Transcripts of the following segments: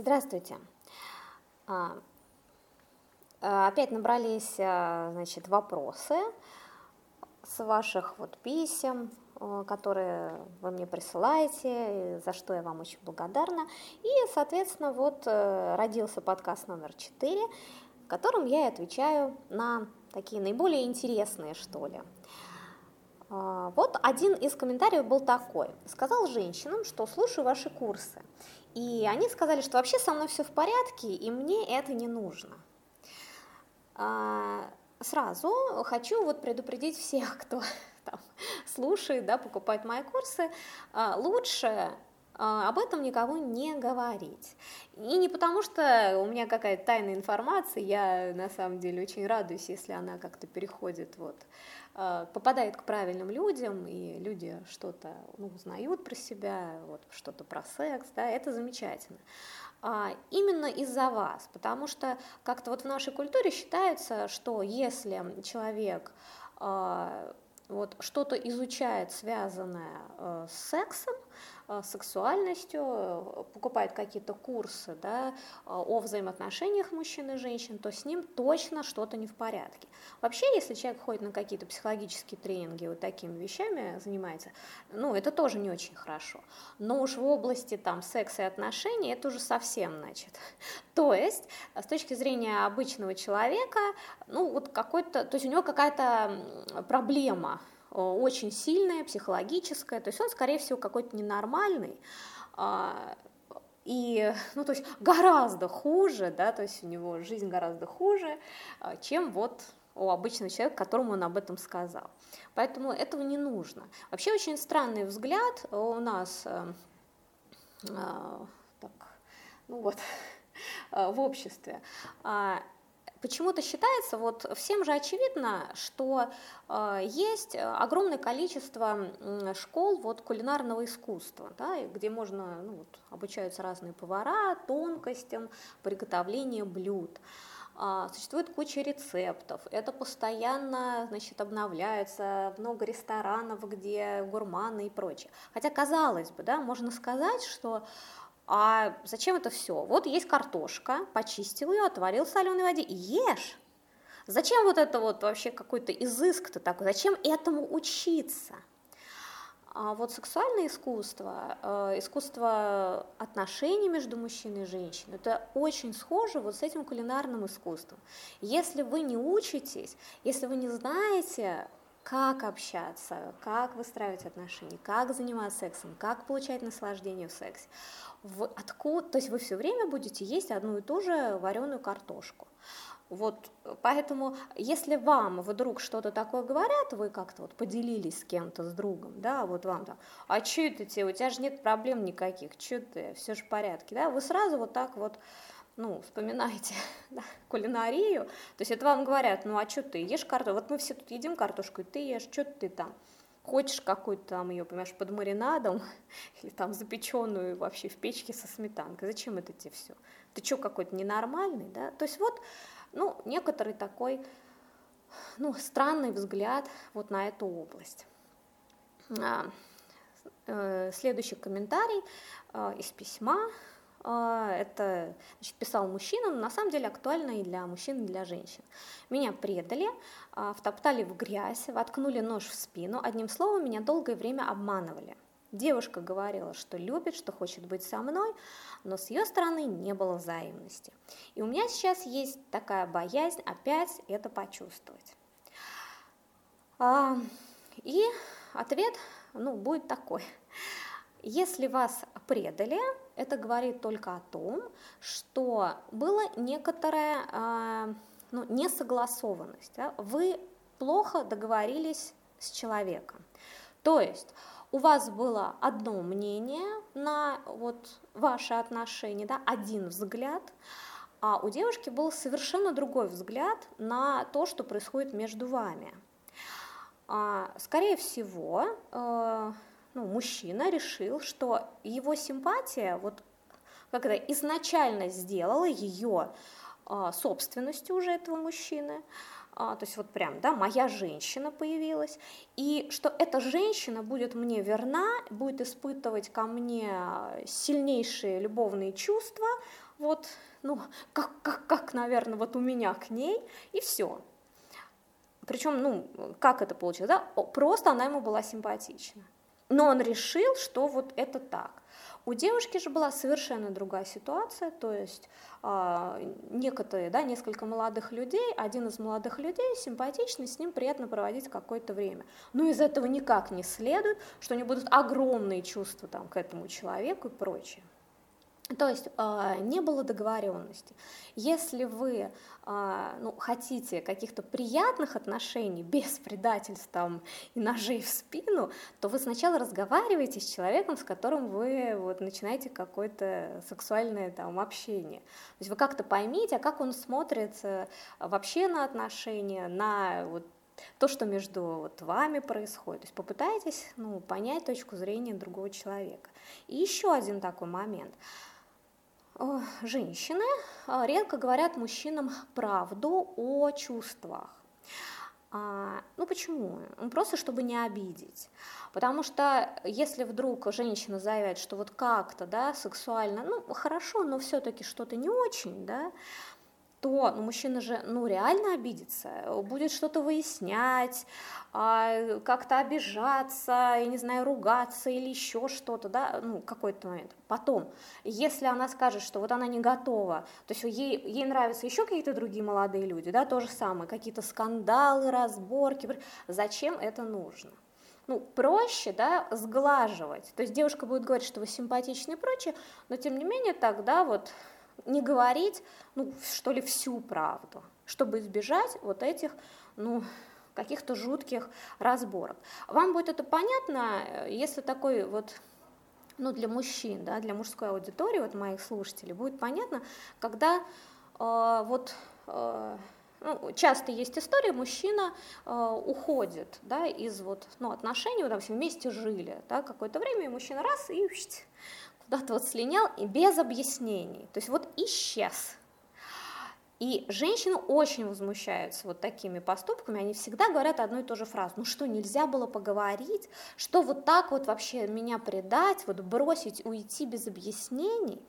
Здравствуйте. А, а, опять набрались, а, значит, вопросы с ваших вот писем, которые вы мне присылаете, за что я вам очень благодарна. И, соответственно, вот э, родился подкаст номер 4, в котором я и отвечаю на такие наиболее интересные, что ли. Вот один из комментариев был такой. Сказал женщинам, что слушаю ваши курсы. И они сказали, что вообще со мной все в порядке, и мне это не нужно. А, сразу хочу вот предупредить всех, кто там, слушает, да, покупает мои курсы, а, лучше об этом никому не говорить. И не потому, что у меня какая-то тайная информация, я на самом деле очень радуюсь, если она как-то переходит, вот, а, попадает к правильным людям, и люди что-то ну, узнают про себя, вот, что-то про секс, да, это замечательно. А именно из-за вас, потому что как-то вот в нашей культуре считается, что если человек а, вот что-то изучает, связанное э, с сексом, сексуальностью, э, покупает какие-то курсы да, о взаимоотношениях мужчин и женщин, то с ним точно что-то не в порядке. Вообще, если человек ходит на какие-то психологические тренинги, вот такими вещами занимается, ну, это тоже не очень хорошо. Но уж в области там секса и отношений это уже совсем, значит. То есть, с точки зрения обычного человека, ну, вот какой-то, то есть у него какая-то проблема, Э, очень сильная, психологическая, то есть он, скорее всего, какой-то ненормальный, а, и, ну, то есть гораздо хуже, да, то есть у него жизнь гораздо хуже, а, чем вот у обычного человека, которому он об этом сказал. Поэтому этого не нужно. Вообще очень странный взгляд у нас, э, а, так, ну вот, в обществе. Почему-то считается, вот всем же очевидно, что э, есть огромное количество школ вот, кулинарного искусства, да, где можно, ну, вот, обучаются разные повара тонкостям приготовления блюд. А, существует куча рецептов, это постоянно значит, обновляется, много ресторанов, где гурманы и прочее. Хотя, казалось бы, да, можно сказать, что а зачем это все? Вот есть картошка, почистил ее, отварил в соленой воде и ешь. Зачем вот это вот вообще какой-то изыск-то такой? Зачем этому учиться? А вот сексуальное искусство, э, искусство отношений между мужчиной и женщиной, это очень схоже вот с этим кулинарным искусством. Если вы не учитесь, если вы не знаете, как общаться, как выстраивать отношения, как заниматься сексом, как получать наслаждение в сексе, в, откуда, то есть вы все время будете есть одну и ту же вареную картошку. Вот, поэтому, если вам вдруг что-то такое говорят, вы как-то вот поделились с кем-то, с другом, да, вот вам там, а что это тебе, у тебя же нет проблем никаких, что ты, все же в порядке, да, вы сразу вот так вот, ну, вспоминаете да, кулинарию, то есть это вам говорят, ну, а что ты, ешь картошку, вот мы все тут едим картошку, и ты ешь, что ты там, хочешь какую-то там ее, понимаешь, под маринадом, или там запеченную вообще в печке со сметанкой, зачем это тебе все? Ты что, какой-то ненормальный, да? То есть вот, ну, некоторый такой, ну, странный взгляд вот на эту область. А, э, следующий комментарий э, из письма это значит, писал мужчина, но на самом деле актуально и для мужчин, и для женщин. Меня предали, а, втоптали в грязь, воткнули нож в спину, одним словом, меня долгое время обманывали. Девушка говорила, что любит, что хочет быть со мной, но с ее стороны не было взаимности. И у меня сейчас есть такая боязнь опять это почувствовать. А, и ответ ну, будет такой. Если вас предали, это говорит только о том, что была некоторая ну, несогласованность. Да? Вы плохо договорились с человеком. То есть у вас было одно мнение на вот ваши отношения, да, один взгляд, а у девушки был совершенно другой взгляд на то, что происходит между вами. А, скорее всего, э, ну, мужчина решил, что его симпатия вот как это изначально сделала ее а, собственностью уже этого мужчины, а, то есть вот прям, да, моя женщина появилась, и что эта женщина будет мне верна, будет испытывать ко мне сильнейшие любовные чувства, вот, ну, как, как, как, наверное, вот у меня к ней, и все. Причем, ну, как это получилось, да? Просто она ему была симпатична. Но он решил, что вот это так. У девушки же была совершенно другая ситуация, то есть э, некоторые, да, несколько молодых людей, один из молодых людей симпатичный, с ним приятно проводить какое-то время. Но из этого никак не следует, что у них будут огромные чувства там, к этому человеку и прочее. То есть э, не было договоренности. Если вы э, ну, хотите каких-то приятных отношений без предательств там, и ножей в спину, то вы сначала разговариваете с человеком, с которым вы вот, начинаете какое-то сексуальное там, общение. То есть вы как-то поймите, а как он смотрит вообще на отношения, на вот, то, что между вот вами происходит. То есть попытайтесь ну, понять точку зрения другого человека. И еще один такой момент – женщины а, редко говорят мужчинам правду о чувствах. А, ну почему? Ну, просто чтобы не обидеть. Потому что если вдруг женщина заявляет, что вот как-то, да, сексуально, ну хорошо, но все-таки что-то не очень, да, то ну, мужчина же ну, реально обидится, будет что-то выяснять, а, как-то обижаться, я не знаю, ругаться или еще что-то, да, ну, какой-то момент. Потом, если она скажет, что вот она не готова, то есть ей, ей нравятся еще какие-то другие молодые люди, да, то же самое, какие-то скандалы, разборки, зачем это нужно? ну, проще, да, сглаживать. То есть девушка будет говорить, что вы симпатичны и прочее, но тем не менее тогда вот не говорить, ну, что ли, всю правду, чтобы избежать вот этих, ну, каких-то жутких разборок. Вам будет это понятно, если такой вот ну, для мужчин, да, для мужской аудитории, вот моих слушателей, будет понятно, когда э, вот э, ну, часто есть история, мужчина э, уходит да, из вот, ну, отношений, вот, там, вместе жили да, какое-то время, и мужчина раз и куда-то вот слинял и без объяснений. То есть вот исчез. И женщины очень возмущаются вот такими поступками, они всегда говорят одну и ту же фразу, ну что, нельзя было поговорить, что вот так вот вообще меня предать, вот бросить, уйти без объяснений.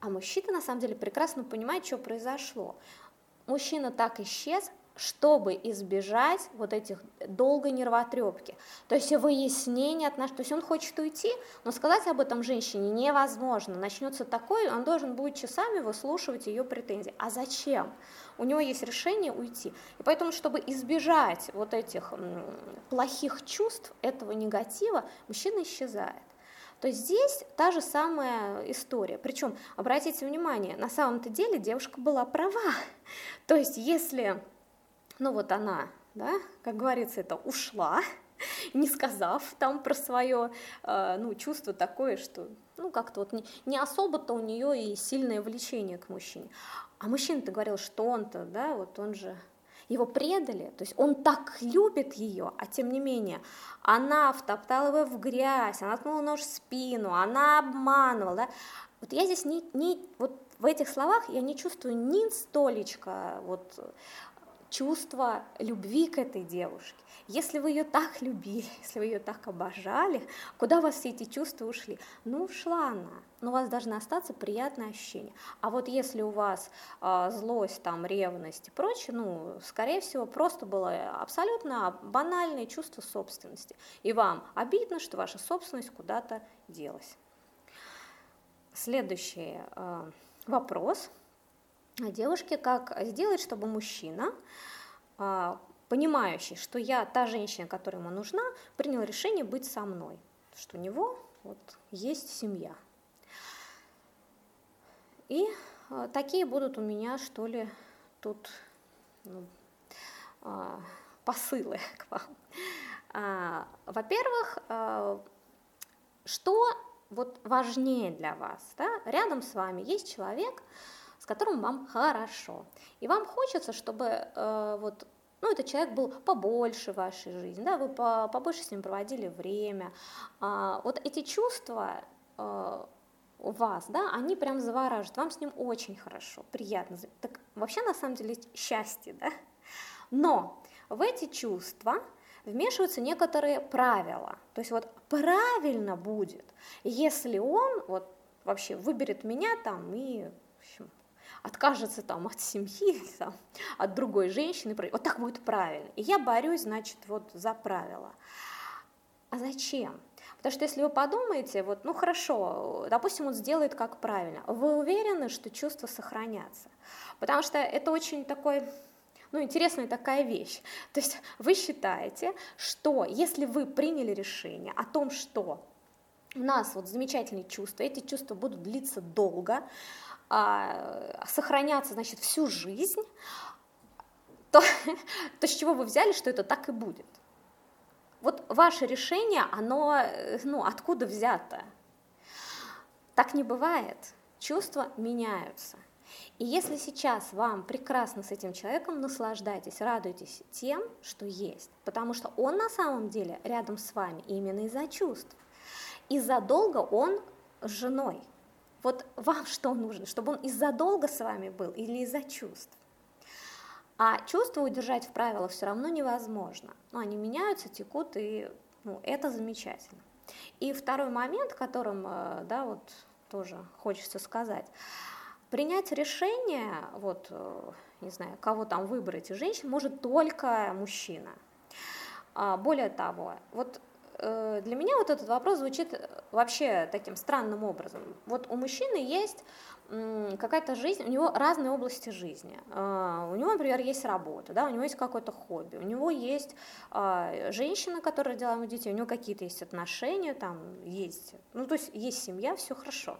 А мужчина на самом деле прекрасно понимает, что произошло. Мужчина так исчез, чтобы избежать вот этих долгой нервотрепки. То есть выяснение отношений, то есть он хочет уйти, но сказать об этом женщине невозможно. Начнется такое, он должен будет часами выслушивать ее претензии. А зачем? У него есть решение уйти. И поэтому, чтобы избежать вот этих плохих чувств, этого негатива, мужчина исчезает. То здесь та же самая история. Причем, обратите внимание, на самом-то деле девушка была права. То есть если ну вот она, да, как говорится, это ушла, не сказав там про свое э, ну, чувство такое, что ну как-то вот не, не особо-то у нее и сильное влечение к мужчине. А мужчина-то говорил, что он-то, да, вот он же его предали, то есть он так любит ее, а тем не менее она втоптала его в грязь, она ткнула нож в спину, она обманывала, да? Вот я здесь не, не вот в этих словах я не чувствую ни столечко вот чувство любви к этой девушке. Если вы ее так любили, если вы ее так обожали, куда у вас все эти чувства ушли? Ну, ушла она, но у вас должны остаться приятные ощущения. А вот если у вас э, злость, там, ревность и прочее, ну, скорее всего, просто было абсолютно банальное чувство собственности. И вам обидно, что ваша собственность куда-то делась. Следующий э, вопрос – девушке, как сделать, чтобы мужчина, а, понимающий, что я та женщина, которая ему нужна, принял решение быть со мной, что у него вот есть семья. И а, такие будут у меня, что ли, тут ну, а, посылы к вам. Во-первых, что вот важнее для вас? Да? Рядом с вами есть человек, которым вам хорошо. И вам хочется, чтобы э, вот ну, этот человек был побольше в вашей жизни, да, вы по, побольше с ним проводили время. А, вот эти чувства а, у вас, да, они прям завораживают, вам с ним очень хорошо, приятно. Так вообще на самом деле счастье, да. Но в эти чувства вмешиваются некоторые правила. То есть вот правильно будет, если он вот вообще выберет меня там и откажется там от семьи, там, от другой женщины, вот так будет правильно. И я борюсь, значит, вот за правила. А зачем? Потому что если вы подумаете, вот, ну хорошо, допустим, он сделает как правильно, вы уверены, что чувства сохранятся? Потому что это очень такой ну, интересная такая вещь. То есть вы считаете, что если вы приняли решение о том, что у нас вот замечательные чувства, эти чувства будут длиться долго, сохраняться, значит, всю жизнь, то, то с чего вы взяли, что это так и будет? Вот ваше решение, оно, э, ну, откуда взято? Так не бывает. Чувства меняются. И если сейчас вам прекрасно с этим человеком, наслаждайтесь, радуйтесь тем, что есть, потому что он на самом деле рядом с вами именно из-за чувств. Из-за долга он с женой. Вот вам что нужно, чтобы он из-за долга с вами был или из-за чувств? А чувства удержать в правилах все равно невозможно. Ну, они меняются, текут, и ну, это замечательно. И второй момент, которым э, да, вот, тоже хочется сказать, принять решение, вот, э, не знаю, кого там выбрать из женщин, может только мужчина. А, более того, вот для меня вот этот вопрос звучит вообще таким странным образом. Вот у мужчины есть какая-то жизнь, у него разные области жизни. А, у него, например, есть работа, да, у него есть какое-то хобби, у него есть а, женщина, которая родила ему детей, у него какие-то есть отношения, там есть, ну, то есть есть семья, все хорошо.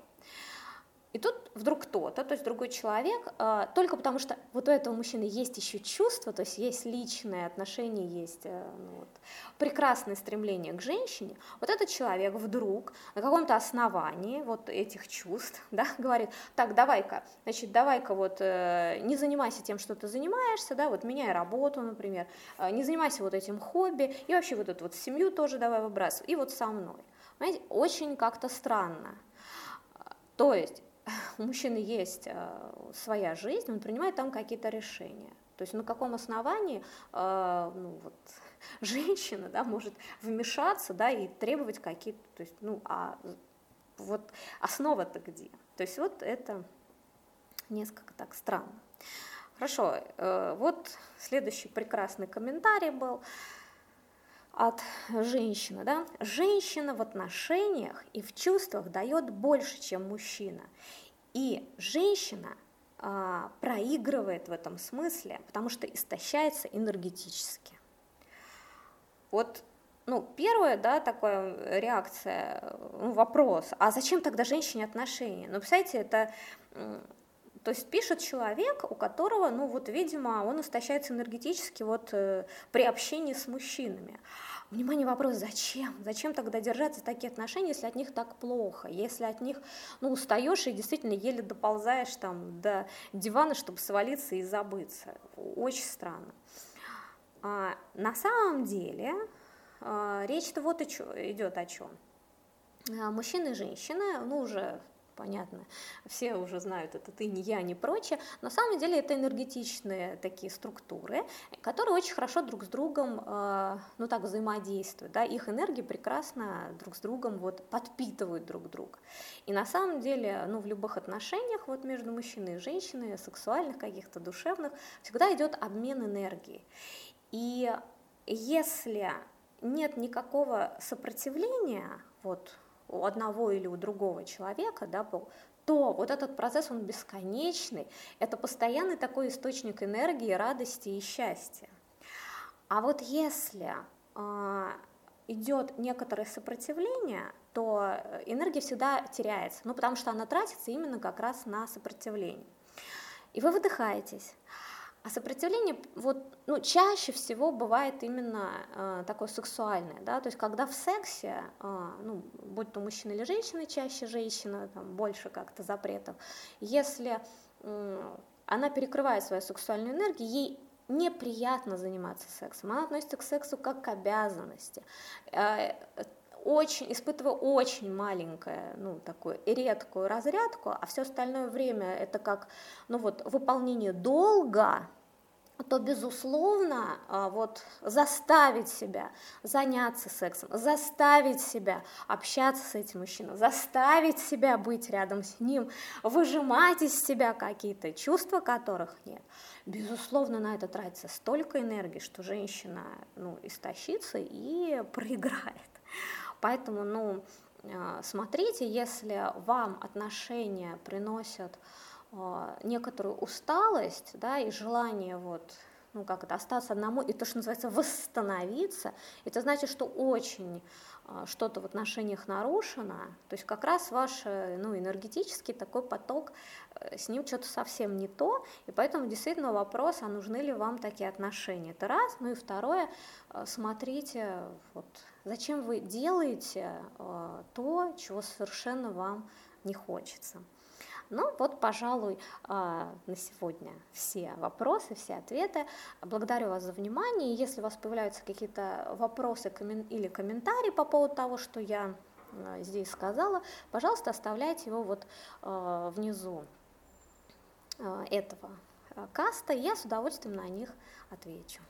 И тут вдруг кто-то, то есть другой человек, а, только потому что вот у этого мужчины есть еще чувство, то есть есть личные отношения, есть э, ну, вот, прекрасное стремление к женщине, вот этот человек вдруг на каком-то основании вот этих чувств, да, говорит, так, давай-ка, значит, давай-ка вот э, не занимайся тем, что ты занимаешься, да, вот меняй работу, например, э, не занимайся вот этим хобби, и вообще вот эту вот семью тоже давай выбрасывай, и вот со мной. Понимаете, очень как-то странно. То есть у мужчины есть э, своя жизнь, он принимает там какие-то решения. То есть на каком основании э, ну, вот, женщина да, может вмешаться да, и требовать какие-то, то есть, ну, а вот основа-то где? То есть вот это несколько так странно. Хорошо, э, вот следующий прекрасный комментарий был от женщины. Да? Женщина в отношениях и в чувствах дает больше, чем мужчина. И женщина а, проигрывает в этом смысле, потому что истощается энергетически. Вот ну, первая, да, такая реакция, ну, вопрос, а зачем тогда женщине отношения? Ну, представляете, это, то есть пишет человек, у которого, ну, вот, видимо, он истощается энергетически вот э, при общении с мужчинами. Внимание, вопрос, зачем? Зачем тогда держаться такие отношения, если от них так плохо, если от них, ну, устаешь и действительно еле доползаешь там до дивана, чтобы свалиться и забыться. Очень странно. А, на самом деле а, речь-то вот идет о чем. А, мужчины и женщины, ну, уже понятно, все уже знают это ты, не я, не прочее. На самом деле это энергетичные такие структуры, которые очень хорошо друг с другом, э, ну так, взаимодействуют, да, их энергии прекрасно друг с другом вот подпитывают друг друга. И на самом деле, ну в любых отношениях вот между мужчиной и женщиной, сексуальных каких-то, душевных, всегда идет обмен энергией. И если нет никакого сопротивления, вот у одного или у другого человека, да, был, то вот этот процесс, он бесконечный, это постоянный такой источник энергии, радости и счастья. А вот если э, идет некоторое сопротивление, то энергия всегда теряется, ну потому что она тратится именно как раз на сопротивление. И вы выдыхаетесь. А сопротивление вот, ну, чаще всего бывает именно э, такое сексуальное, да, то есть когда в сексе, э, ну, будь то мужчина или женщина, чаще женщина, там больше как-то запретов, если э, она перекрывает свою сексуальную энергию, ей неприятно заниматься сексом, она относится к сексу как к обязанности. Э, очень, испытывая очень маленькое, ну, такую редкую разрядку, а все остальное время это как, ну вот, выполнение долга, то, безусловно, а, вот заставить себя заняться сексом, заставить себя общаться с этим мужчиной, заставить себя быть рядом с ним, выжимать из себя какие-то чувства, которых нет. Безусловно, на это тратится столько энергии, что женщина ну, истощится и проиграет. Поэтому, ну, а, смотрите, если вам отношения приносят а, некоторую усталость, да, и желание вот ну, как это, остаться одному, и то, что называется, восстановиться, это значит, что очень что-то в отношениях нарушено, то есть как раз ваш ну, энергетический такой поток, э, с ним что-то совсем не то, и поэтому действительно вопрос, а нужны ли вам такие отношения, это раз, ну и второе, э, смотрите, вот, зачем вы делаете э, то, чего совершенно вам не хочется. Ну вот, пожалуй, а, на сегодня все вопросы, все ответы. Благодарю вас за внимание. Если у вас появляются какие-то вопросы или комментарии по поводу того, что я а, здесь сказала, пожалуйста, оставляйте его вот а, внизу этого каста, я с удовольствием на них отвечу.